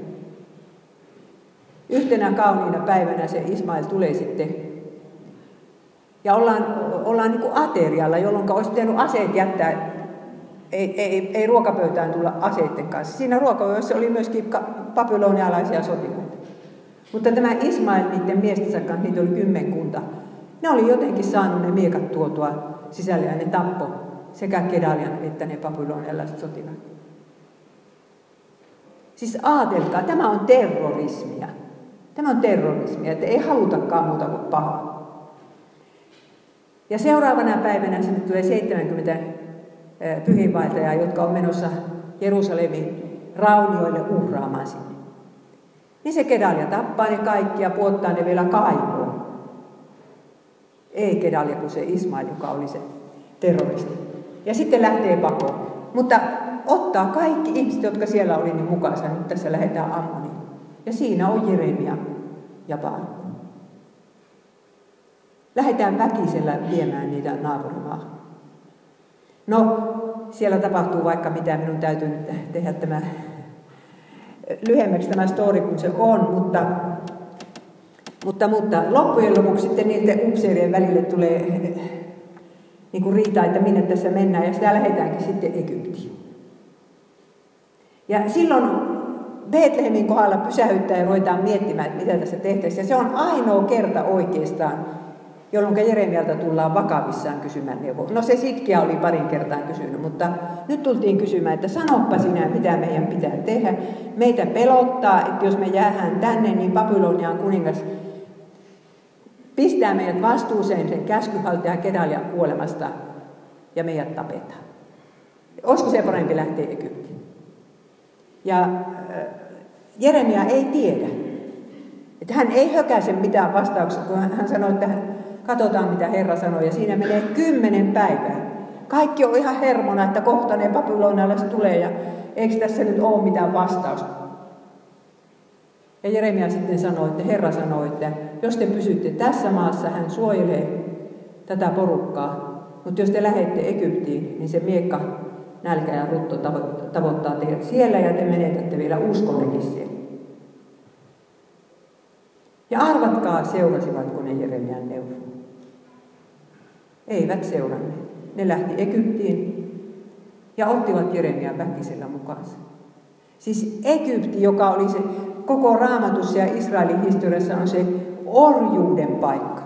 Yhtenä kauniina päivänä se Ismail tulee sitten ja ollaan, ollaan niin kuin aterialla, jolloin olisi pitänyt aseet jättää, ei, ei, ei ruokapöytään tulla aseiden kanssa. Siinä ruokapöydässä oli myöskin babylonialaisia sotilaita. Mutta tämä Ismail niiden miestensä kanssa, niitä oli kymmenkunta, ne oli jotenkin saanut ne miekat tuotua sisälle ja ne tappo sekä Kedalian että ne babylonialaiset sotilaat. Siis ajatelkaa, tämä on terrorismia. Tämä on terrorismia, että ei halutakaan muuta kuin pahaa. Ja seuraavana päivänä sinne tulee 70 pyhinvaeltajaa, jotka on menossa Jerusalemin raunioille uhraamaan sinne. Niin se Kedalia tappaa ne kaikki ja puottaa ne vielä kaivoon. Ei Kedalia kuin se Ismail, joka oli se terroristi. Ja sitten lähtee pakoon. Mutta ottaa kaikki ihmiset, jotka siellä oli, niin mukaansa. Nyt tässä lähdetään Ammoniin. Ja siinä on Jeremia ja Baaruk. Lähdetään väkisellä viemään niitä naapurimaahan. No, siellä tapahtuu vaikka mitä, minun täytyy nyt tehdä tämä lyhyemmäksi tämä story kuin se on, mutta, mutta, mutta loppujen lopuksi sitten niiden upseerien välille tulee niin kuin riita, että minne tässä mennään, ja sitä lähdetäänkin sitten Egyptiin. Ja silloin Betlehemin kohdalla pysähyttää ja ruvetaan miettimään, että mitä tässä tehtäisiin. Ja se on ainoa kerta oikeastaan, jolloin Jeremialta tullaan vakavissaan kysymään neuvoa. No se sitkiä oli parin kertaan kysynyt, mutta nyt tultiin kysymään, että sanoppa sinä, mitä meidän pitää tehdä. Meitä pelottaa, että jos me jäähän tänne, niin Babylonian kuningas pistää meidät vastuuseen sen käskyhaltajan Kedalian kuolemasta ja meidät tapetaan. Olisiko se parempi lähteä Egyptiin? Ja äh, Jeremia ei tiedä. Että hän ei hökäise mitään vastauksia, kun hän sanoi, että Katsotaan, mitä Herra sanoi. Ja siinä menee kymmenen päivää. Kaikki on ihan hermona, että kohta ne babylonalaiset tulee ja eikö tässä nyt ole mitään vastausta. Ja Jeremia sitten sanoi, että Herra sanoi, että jos te pysytte tässä maassa, hän suojelee tätä porukkaa. Mutta jos te lähette Egyptiin, niin se miekka, nälkä ja rutto tavoittaa teidät siellä ja te menetätte vielä uskonnekin siellä. Ja arvatkaa, seurasivatko ne Jeremian neuvon. Eivät seuranneet. Ne lähti Egyptiin ja ottivat Jeremian väkisellä mukaansa. Siis Egypti, joka oli se koko raamatussa ja Israelin historiassa on se orjuuden paikka.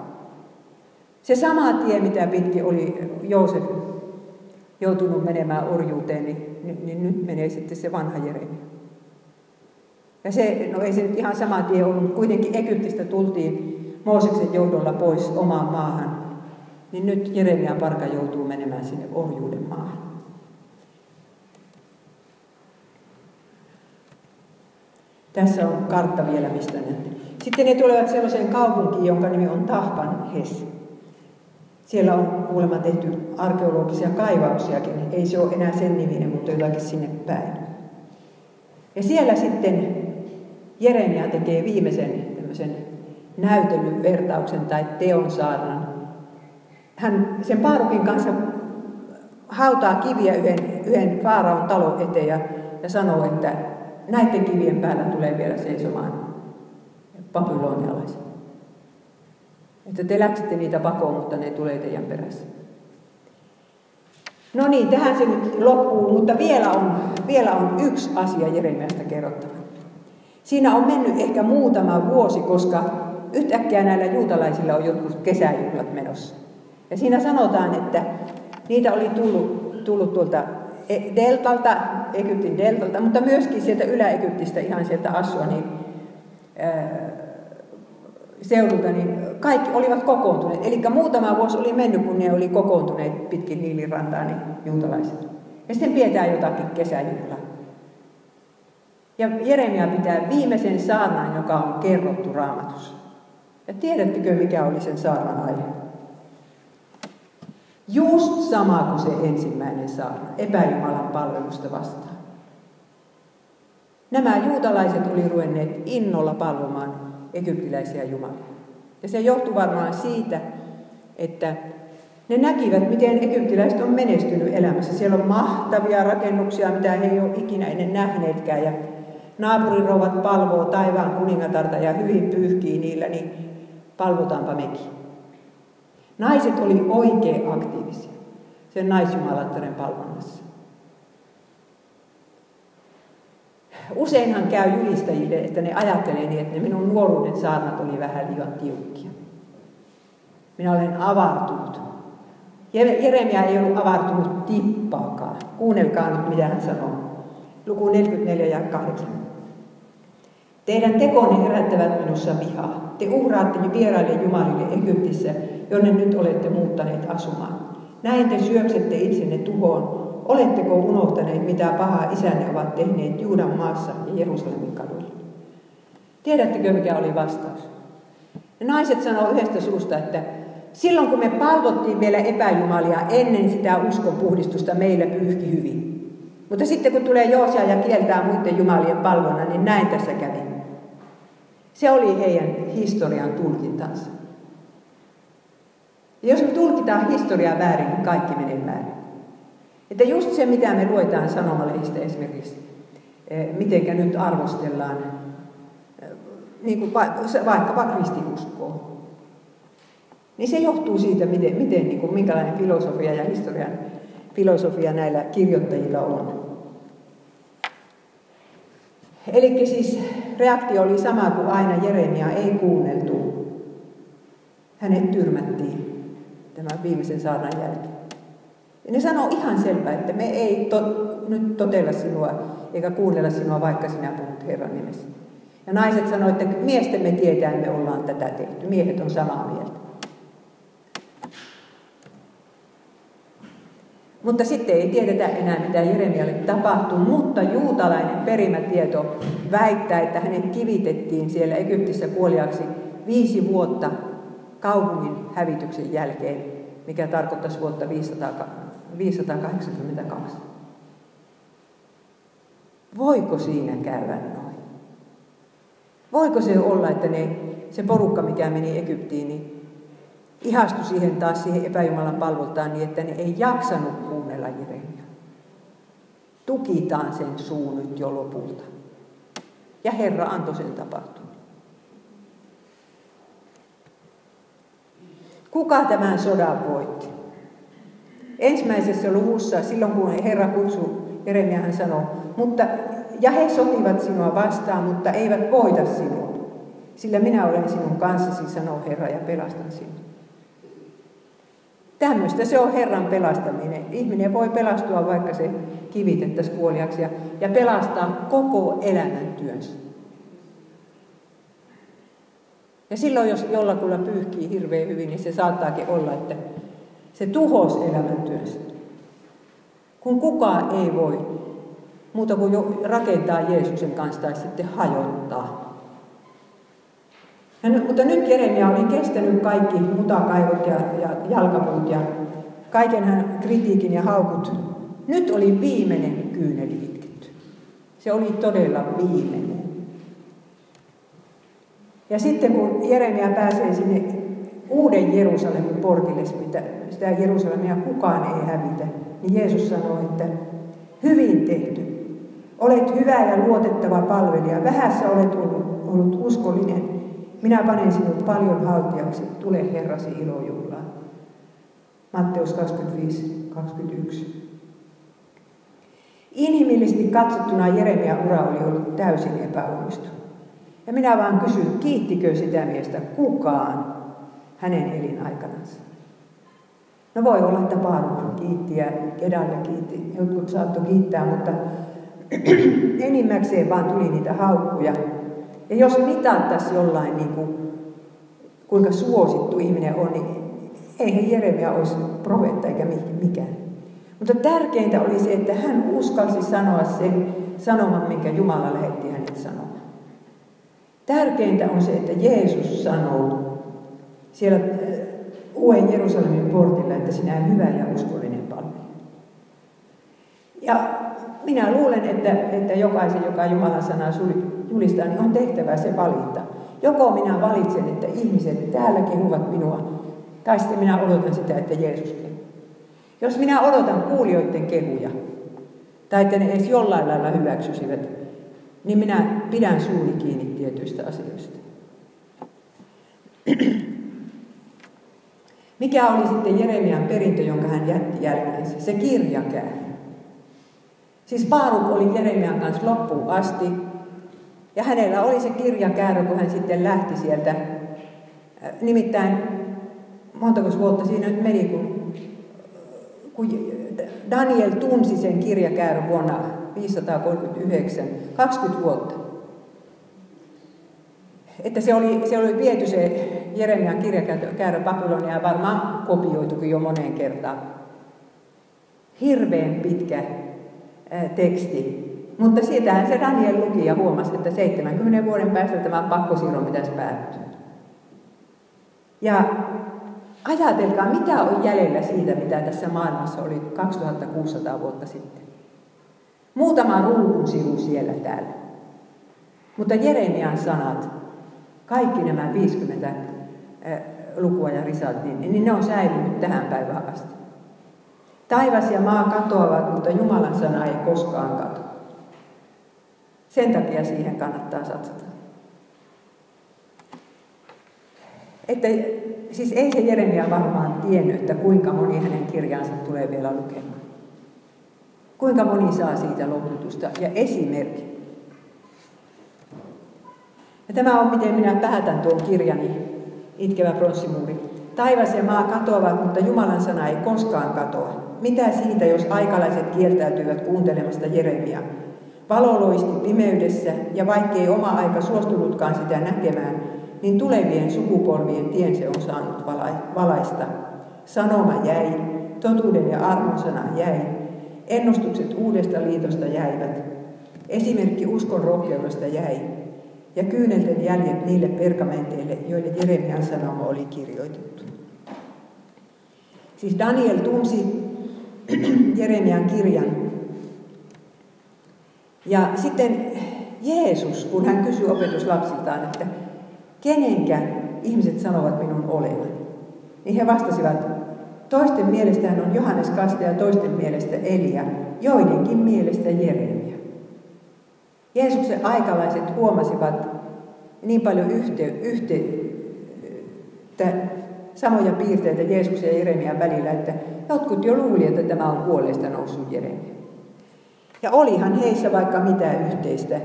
Se sama tie, mitä pitkin oli Joosef joutunut menemään orjuuteen, niin, niin, niin nyt menee sitten se vanha Jeremia. Ja se, no ei se nyt ihan sama tie ollut, kuitenkin Egyptistä tultiin Mooseksen johdolla pois omaan maahan. Niin nyt Jeremia Parka joutuu menemään sinne orjuuden maahan. Tässä on kartta vielä, mistä ne. Sitten ne tulevat sellaiseen kaupunkiin, jonka nimi on Tahpanhes. Siellä on kuulemma tehty arkeologisia kaivauksiakin. Ei se ole enää sen niminen, mutta jotakin sinne päin. Ja siellä sitten Jeremia tekee viimeisen tämmöisen näytellyn vertauksen tai teon saarnan. Hän sen Paarukin kanssa hautaa kiviä yhden, yhden Faaraon talon eteen ja, ja sanoo, että näiden kivien päällä tulee vielä seisomaan babylonialaiset. Että te läksitte niitä pakoon, mutta ne tulee teidän perässä. No niin, tähän se nyt loppuu, mutta vielä on, vielä on yksi asia Jeremiasta kerrottava. Siinä on mennyt ehkä muutama vuosi, koska yhtäkkiä näillä juutalaisilla on jotkut kesäjuhlat menossa. Ja siinä sanotaan, että niitä oli tullut, tullut tuolta e- deltalta, Egyptin deltalta, mutta myöskin sieltä Ylä-Egyptistä, ihan sieltä Assuanin seudulta, niin kaikki olivat kokoontuneet. Eli muutama vuosi oli mennyt, kun ne oli kokoontuneet pitkin Niilirantaa, niin juutalaiset. Ja sitten pidetään jotakin kesäjuhlaa. Ja Jeremia pitää viimeisen saarnan, joka on kerrottu raamatussa. Ja tiedättekö, mikä oli sen saarnan aihe? Just sama kuin se ensimmäinen saarna, epäjumalan palvelusta vastaan. Nämä juutalaiset oli ruvenneet innolla palvomaan egyptiläisiä jumalia. Ja se johtui varmaan siitä, että ne näkivät, miten egyptiläiset on menestynyt elämässä. Siellä on mahtavia rakennuksia, mitä he ei ole ikinä ennen nähneetkään. Ja naapurin rouvat palvoo taivaan kuningatarta ja hyvin pyyhkii niillä, niin palvotaanpa mekin. Naiset oli oikein aktiivisia sen naisjumalattaren palvonnassa. Useinhan käy julistajille, että ne ajattelee niin, että ne minun nuoruuden saarnat oli vähän liian tiukkia. Minä olen avartunut. Jeremia ei ollut avartunut tippaakaan. Kuunnelkaa nyt, mitä hän sanoo. Luku 44 ja 8. Teidän tekonne herättävät minussa vihaa. Te uhraatte vieraille jumalille Egyptissä, jonne nyt olette muuttaneet asumaan. Näin te syöksette itsenne tuhoon. Oletteko unohtaneet, mitä pahaa isänne ovat tehneet Juudan maassa ja Jerusalemin kaduilla? Tiedättekö, mikä oli vastaus? Ja naiset sanoo yhdestä suusta, että silloin kun me palvottiin vielä epäjumalia ennen sitä uskon puhdistusta, meillä pyyhki hyvin. Mutta sitten kun tulee Joosia ja kieltää muiden jumalien palvonnan, niin näin tässä kävi. Se oli heidän historian tulkintansa. Ja jos me tulkitaan historiaa väärin, niin kaikki menee väärin. Että just se, mitä me luetaan sanomalehdistä esimerkiksi, eh, mitenkä nyt arvostellaan eh, niin kuin vaikkapa kristinuskoa, niin se johtuu siitä, miten, miten niin kuin, minkälainen filosofia ja historian filosofia näillä kirjoittajilla on. Eli siis reaktio oli sama kuin aina Jeremia ei kuunneltu. Hänet tyrmättiin tämän viimeisen saarnan jälkeen. Ja ne sanoo ihan selvää, että me ei to, nyt totella sinua eikä kuunnella sinua, vaikka sinä puhut Herran nimessä. Ja naiset sanoivat, että miesten me tietää, me ollaan tätä tehty. Miehet on samaa mieltä. Mutta sitten ei tiedetä enää, mitä Jeremialle tapahtui, mutta juutalainen perimätieto väittää, että hänet kivitettiin siellä Egyptissä kuoliaksi viisi vuotta kaupungin hävityksen jälkeen, mikä tarkoittaisi vuotta 500, 582. Voiko siinä käydä noin? Voiko se olla, että ne, se porukka, mikä meni Egyptiin, niin ihastui siihen taas siihen epäjumalan palvontaan niin, että ne ei jaksanut kuunnella Jeremia. Tukitaan sen suu nyt jo lopulta. Ja Herra antoi sen tapahtua. Kuka tämän sodan voitti? Ensimmäisessä luvussa, silloin kun Herra kutsui, Jeremia hän sanoi, mutta, ja he sotivat sinua vastaan, mutta eivät voita sinua. Sillä minä olen sinun kanssasi, sanoo Herra, ja pelastan sinut. Tämmöistä se on Herran pelastaminen. Ihminen voi pelastua, vaikka se kivitettäisiin kuoliaksi ja, ja pelastaa koko elämän Ja silloin, jos jollakulla pyyhkii hirveän hyvin, niin se saattaakin olla, että se tuhos elämäntyönsä. Kun kukaan ei voi muuta kuin jo rakentaa Jeesuksen kanssa tai sitten hajottaa. Ja, mutta nyt Jeremia oli kestänyt kaikki mutakaivot ja, ja jalkapuut ja kaiken hän kritiikin ja haukut. Nyt oli viimeinen kyyneli itketty. Se oli todella viimeinen. Ja sitten kun Jeremia pääsee sinne uuden Jerusalemin portille, mitä sitä Jerusalemia kukaan ei hävitä, niin Jeesus sanoi, että hyvin tehty. Olet hyvä ja luotettava palvelija. Vähässä olet ollut, ollut uskollinen. Minä panen sinut paljon haltijaksi. Tule Herrasi ilojuhlaan. Matteus 25, 21. Inhimillisesti katsottuna Jeremia ura oli ollut täysin epäonnistunut. Ja minä vaan kysyn, kiittikö sitä miestä kukaan hänen elinaikanansa? No voi olla, että Paarukhan kiitti ja Kedalle kiitti, jotkut saattoi kiittää, mutta [clears throat] enimmäkseen vaan tuli niitä haukkuja. Ja jos mitattaisiin jollain, niin kuin, kuinka suosittu ihminen on, niin eihän Jeremia olisi profeetta eikä mikään. Mutta tärkeintä oli se, että hän uskalsi sanoa sen sanoman, minkä Jumala lähetti hänet sanomaan. Tärkeintä on se, että Jeesus sanoo siellä äh, Uuden Jerusalemin portilla, että sinä hyvä ja uskollinen palvelija. Ja minä luulen, että, että jokaisen, joka Jumalan sanaa julistaa, niin on tehtävä se valinta. Joko minä valitsen, että ihmiset täällä kehuvat minua, tai sitten minä odotan sitä, että Jeesus kehuu. Jos minä odotan kuulijoiden kehuja, tai että ne edes jollain lailla hyväksyisivät, niin minä pidän suuni kiinni tietyistä asioista. Mikä oli sitten Jeremian perintö, jonka hän jätti jälkeensä? Se kirjakäärä. Siis Paaruk oli Jeremian kanssa loppuun asti. Ja hänellä oli se kirjakäärö, kun hän sitten lähti sieltä. Nimittäin montako vuotta siinä nyt meni, kun, kun Daniel tunsi sen kirjakäärön vuonna 539, 20 vuotta. Että se oli, se oli viety se Jeremian kirjakäärö Babylonia ja varmaan kopioitukin jo moneen kertaan. Hirveän pitkä teksti. Mutta siitähän se Daniel luki ja huomasi, että 70 vuoden päästä tämä pakkosiirron pitäisi päättyä. Ja ajatelkaa, mitä on jäljellä siitä, mitä tässä maailmassa oli 2600 vuotta sitten. Muutama ruudun sivu siellä täällä. Mutta Jeremian sanat, kaikki nämä 50 lukua ja risat, niin, niin ne on säilynyt tähän päivään asti. Taivas ja maa katoavat, mutta Jumalan sana ei koskaan katoa. Sen takia siihen kannattaa satsata. Että, siis ei se Jeremia varmaan tiennyt, että kuinka moni hänen kirjansa tulee vielä lukemaan. Kuinka moni saa siitä lohdutusta ja esimerkki. Ja tämä on, miten minä päätän tuon kirjani, Itkevä pronssimuuri. Taivas ja maa katoavat, mutta Jumalan sana ei koskaan katoa. Mitä siitä, jos aikalaiset kieltäytyivät kuuntelemasta Jeremia? Valo loisti pimeydessä, ja vaikkei oma aika suostunutkaan sitä näkemään, niin tulevien sukupolvien tien se on saanut valaista. Sanoma jäi, totuuden ja armon sana jäi, ennustukset uudesta liitosta jäivät, esimerkki uskon rohkeudesta jäi, ja kyynelten jäljet niille pergamenteille, joille Jeremian sanoma oli kirjoitettu. Siis Daniel tunsi [clears throat] Jeremian kirjan. Ja sitten Jeesus, kun hän kysyi opetuslapsiltaan, että kenenkä ihmiset sanovat minun olevan, niin he vastasivat, toisten mielestä hän on Johannes Kastaja, toisten mielestä Elia, joidenkin mielestä Jeremia. Jeesuksen aikalaiset huomasivat niin paljon yhte, yhte, samoja piirteitä Jeesuksen ja Jeremian välillä, että jotkut jo luuli, että tämä on kuolleista noussut Jeremia. Ja olihan heissä vaikka mitä yhteistä.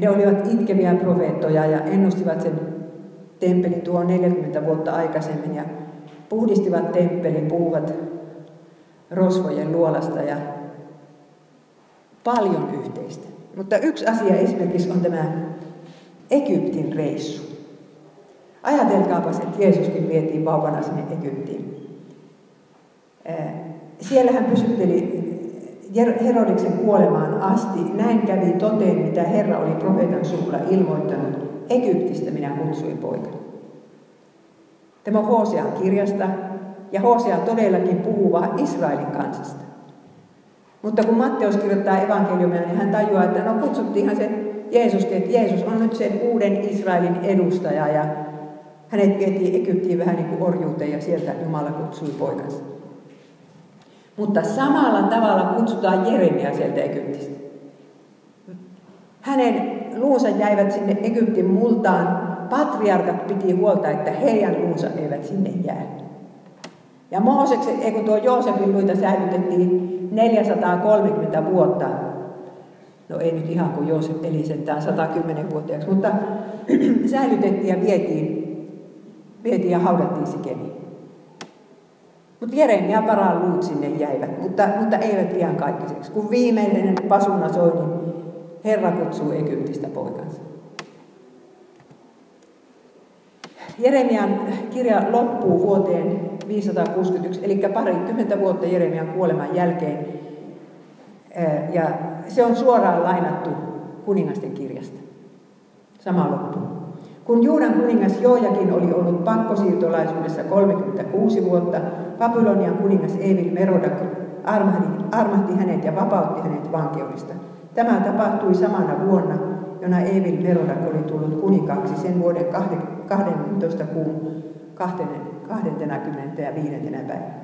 Ne olivat itkeviä profeettoja ja ennustivat sen temppelin tuon 40 vuotta aikaisemmin ja puhdistivat temppelin, puhuvat rosvojen luolasta ja paljon yhteistä. Mutta yksi asia esimerkiksi on tämä Egyptin reissu. Ajatelkaapa, että Jeesuskin vietiin vauvana sinne Egyptiin. Siellä hän pysytteli Herodiksen kuolemaan asti. Näin kävi toteen, mitä Herra oli profeetan suulla ilmoittanut. Egyptistä minä kutsuin poikani. Tämä on Hosean kirjasta, ja Hosea todellakin puhuu vain Israelin kansasta. Mutta kun Matteus kirjoittaa evankeliumia, niin hän tajuaa, että no kutsuttiinhan se Jeesuskin, että Jeesus on nyt sen uuden Israelin edustaja ja hänet vietiin Egyptiin vähän niin kuin orjuuteen ja sieltä Jumala kutsui poikansa. Mutta samalla tavalla kutsutaan Jeremia sieltä Egyptistä. Hänen luunsa jäivät sinne Egyptin multaan. Patriarkat piti huolta, että heidän luunsa eivät sinne jää. Ja Mooseksen, ei kun tuo Joosefin luita säilytettiin 430 vuotta. No ei nyt ihan kuin Joosef eli sentään 110-vuotiaaksi, mutta [clears throat] säilytettiin ja vietiin, vietiin ja haudattiin Sikemiin. Mutta Jeremia paraan luut sinne jäivät, mutta, mutta eivät ihan kaikkiseksi. Kun viimeinen pasuna soi, niin Herra kutsuu Egyptistä poikansa. Jeremian kirja loppuu vuoteen 561, eli parikymmentä vuotta Jeremian kuoleman jälkeen. Ja se on suoraan lainattu kuningasten kirjasta. Sama loppu. Kun Juudan kuningas Joojakin oli ollut pakkosiirtolaisuudessa 36 vuotta, Babylonian kuningas Evil Merodak armahti, armahti hänet ja vapautti hänet vankeudesta. Tämä tapahtui samana vuonna, jona Evil Merodak oli tullut kuninkaaksi sen vuoden 12 kuun 25. päivänä.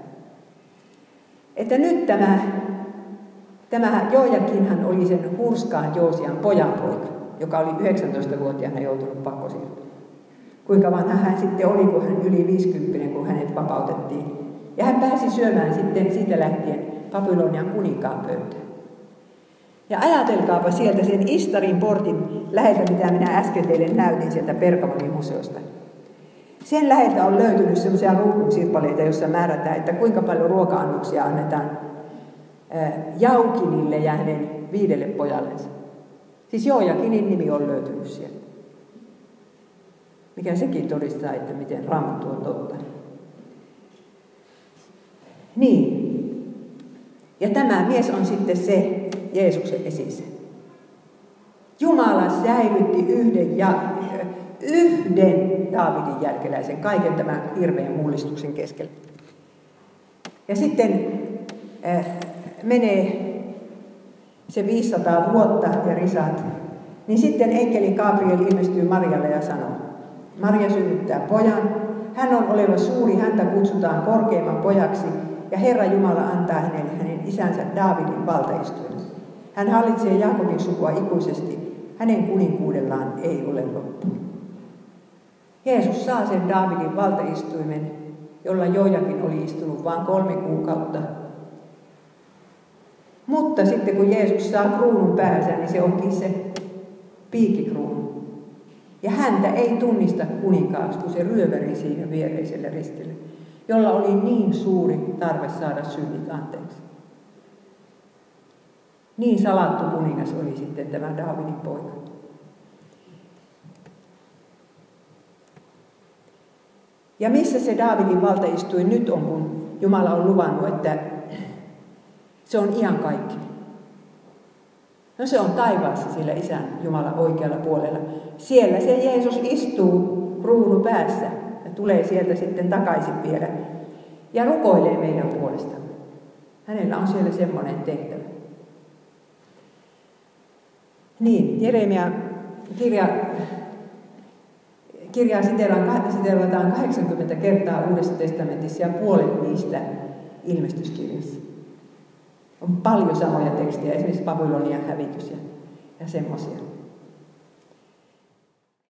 Että nyt tämä, tämä Joojakinhan oli sen hurskaan Joosian pojanpoika, joka oli 19-vuotiaana joutunut pakkosiirtoon. Kuinka vanha hän sitten oli, kun hän yli 50, kun hänet vapautettiin. Ja hän pääsi syömään sitten siitä lähtien Babylonian kuninkaan pöytään. Ja ajatelkaapa sieltä sen Istarin portin läheltä, mitä minä äsken teille näytin sieltä Pergamonin museosta. Sen läheltä on löytynyt sellaisia ruukunsirpaleita, joissa määrätään, että kuinka paljon ruoka-annoksia annetaan Jaukinille ja hänen viidelle pojallensa. Siis Joojakinin nimi on löytynyt sieltä. Mikä sekin todistaa, että miten raamattu on totta. Niin. Ja tämä mies on sitten se Jeesuksen esisä. Jumala säilytti yhden ja yhden Daavidin jälkeläisen kaiken tämän hirveän mullistuksen keskellä. Ja sitten äh, menee se 500 vuotta ja risat, niin sitten enkeli Gabriel ilmestyy Marialle ja sanoo, Maria synnyttää pojan, hän on oleva suuri, häntä kutsutaan korkeimman pojaksi, ja Herra Jumala antaa hänelle hänen isänsä Daavidin valtaistuimen. Hän hallitsee Jaakobin sukua ikuisesti, hänen kuninkuudellaan ei ole loppu. Jeesus saa sen Daavidin valtaistuimen, jolla Jojakin oli istunut vain kolme kuukautta. Mutta sitten kun Jeesus saa kruunun päänsä, niin se onkin se piikikruunu. Ja häntä ei tunnista kuninkaaksi, kun se ryöväri siinä viereisellä ristillä, jolla oli niin suuri tarve saada synnit anteeksi. Niin salattu kuningas oli sitten tämä Daavidin poika. Ja missä se Daavidin istui nyt on, kun Jumala on luvannut, että se on ihan kaikki. No se on taivaassa sillä Isän Jumala oikealla puolella. Siellä se Jeesus istuu kruunu päässä ja tulee sieltä sitten takaisin vielä ja rukoilee meidän puolestamme. Hänellä on siellä semmoinen tehtävä. Niin, Jeremia kirja kirjaa siteerataan 80 kertaa Uudessa testamentissa ja puolet niistä ilmestyskirjassa. On paljon samoja tekstejä, esimerkiksi Babylonian hävitys ja, ja semmoisia.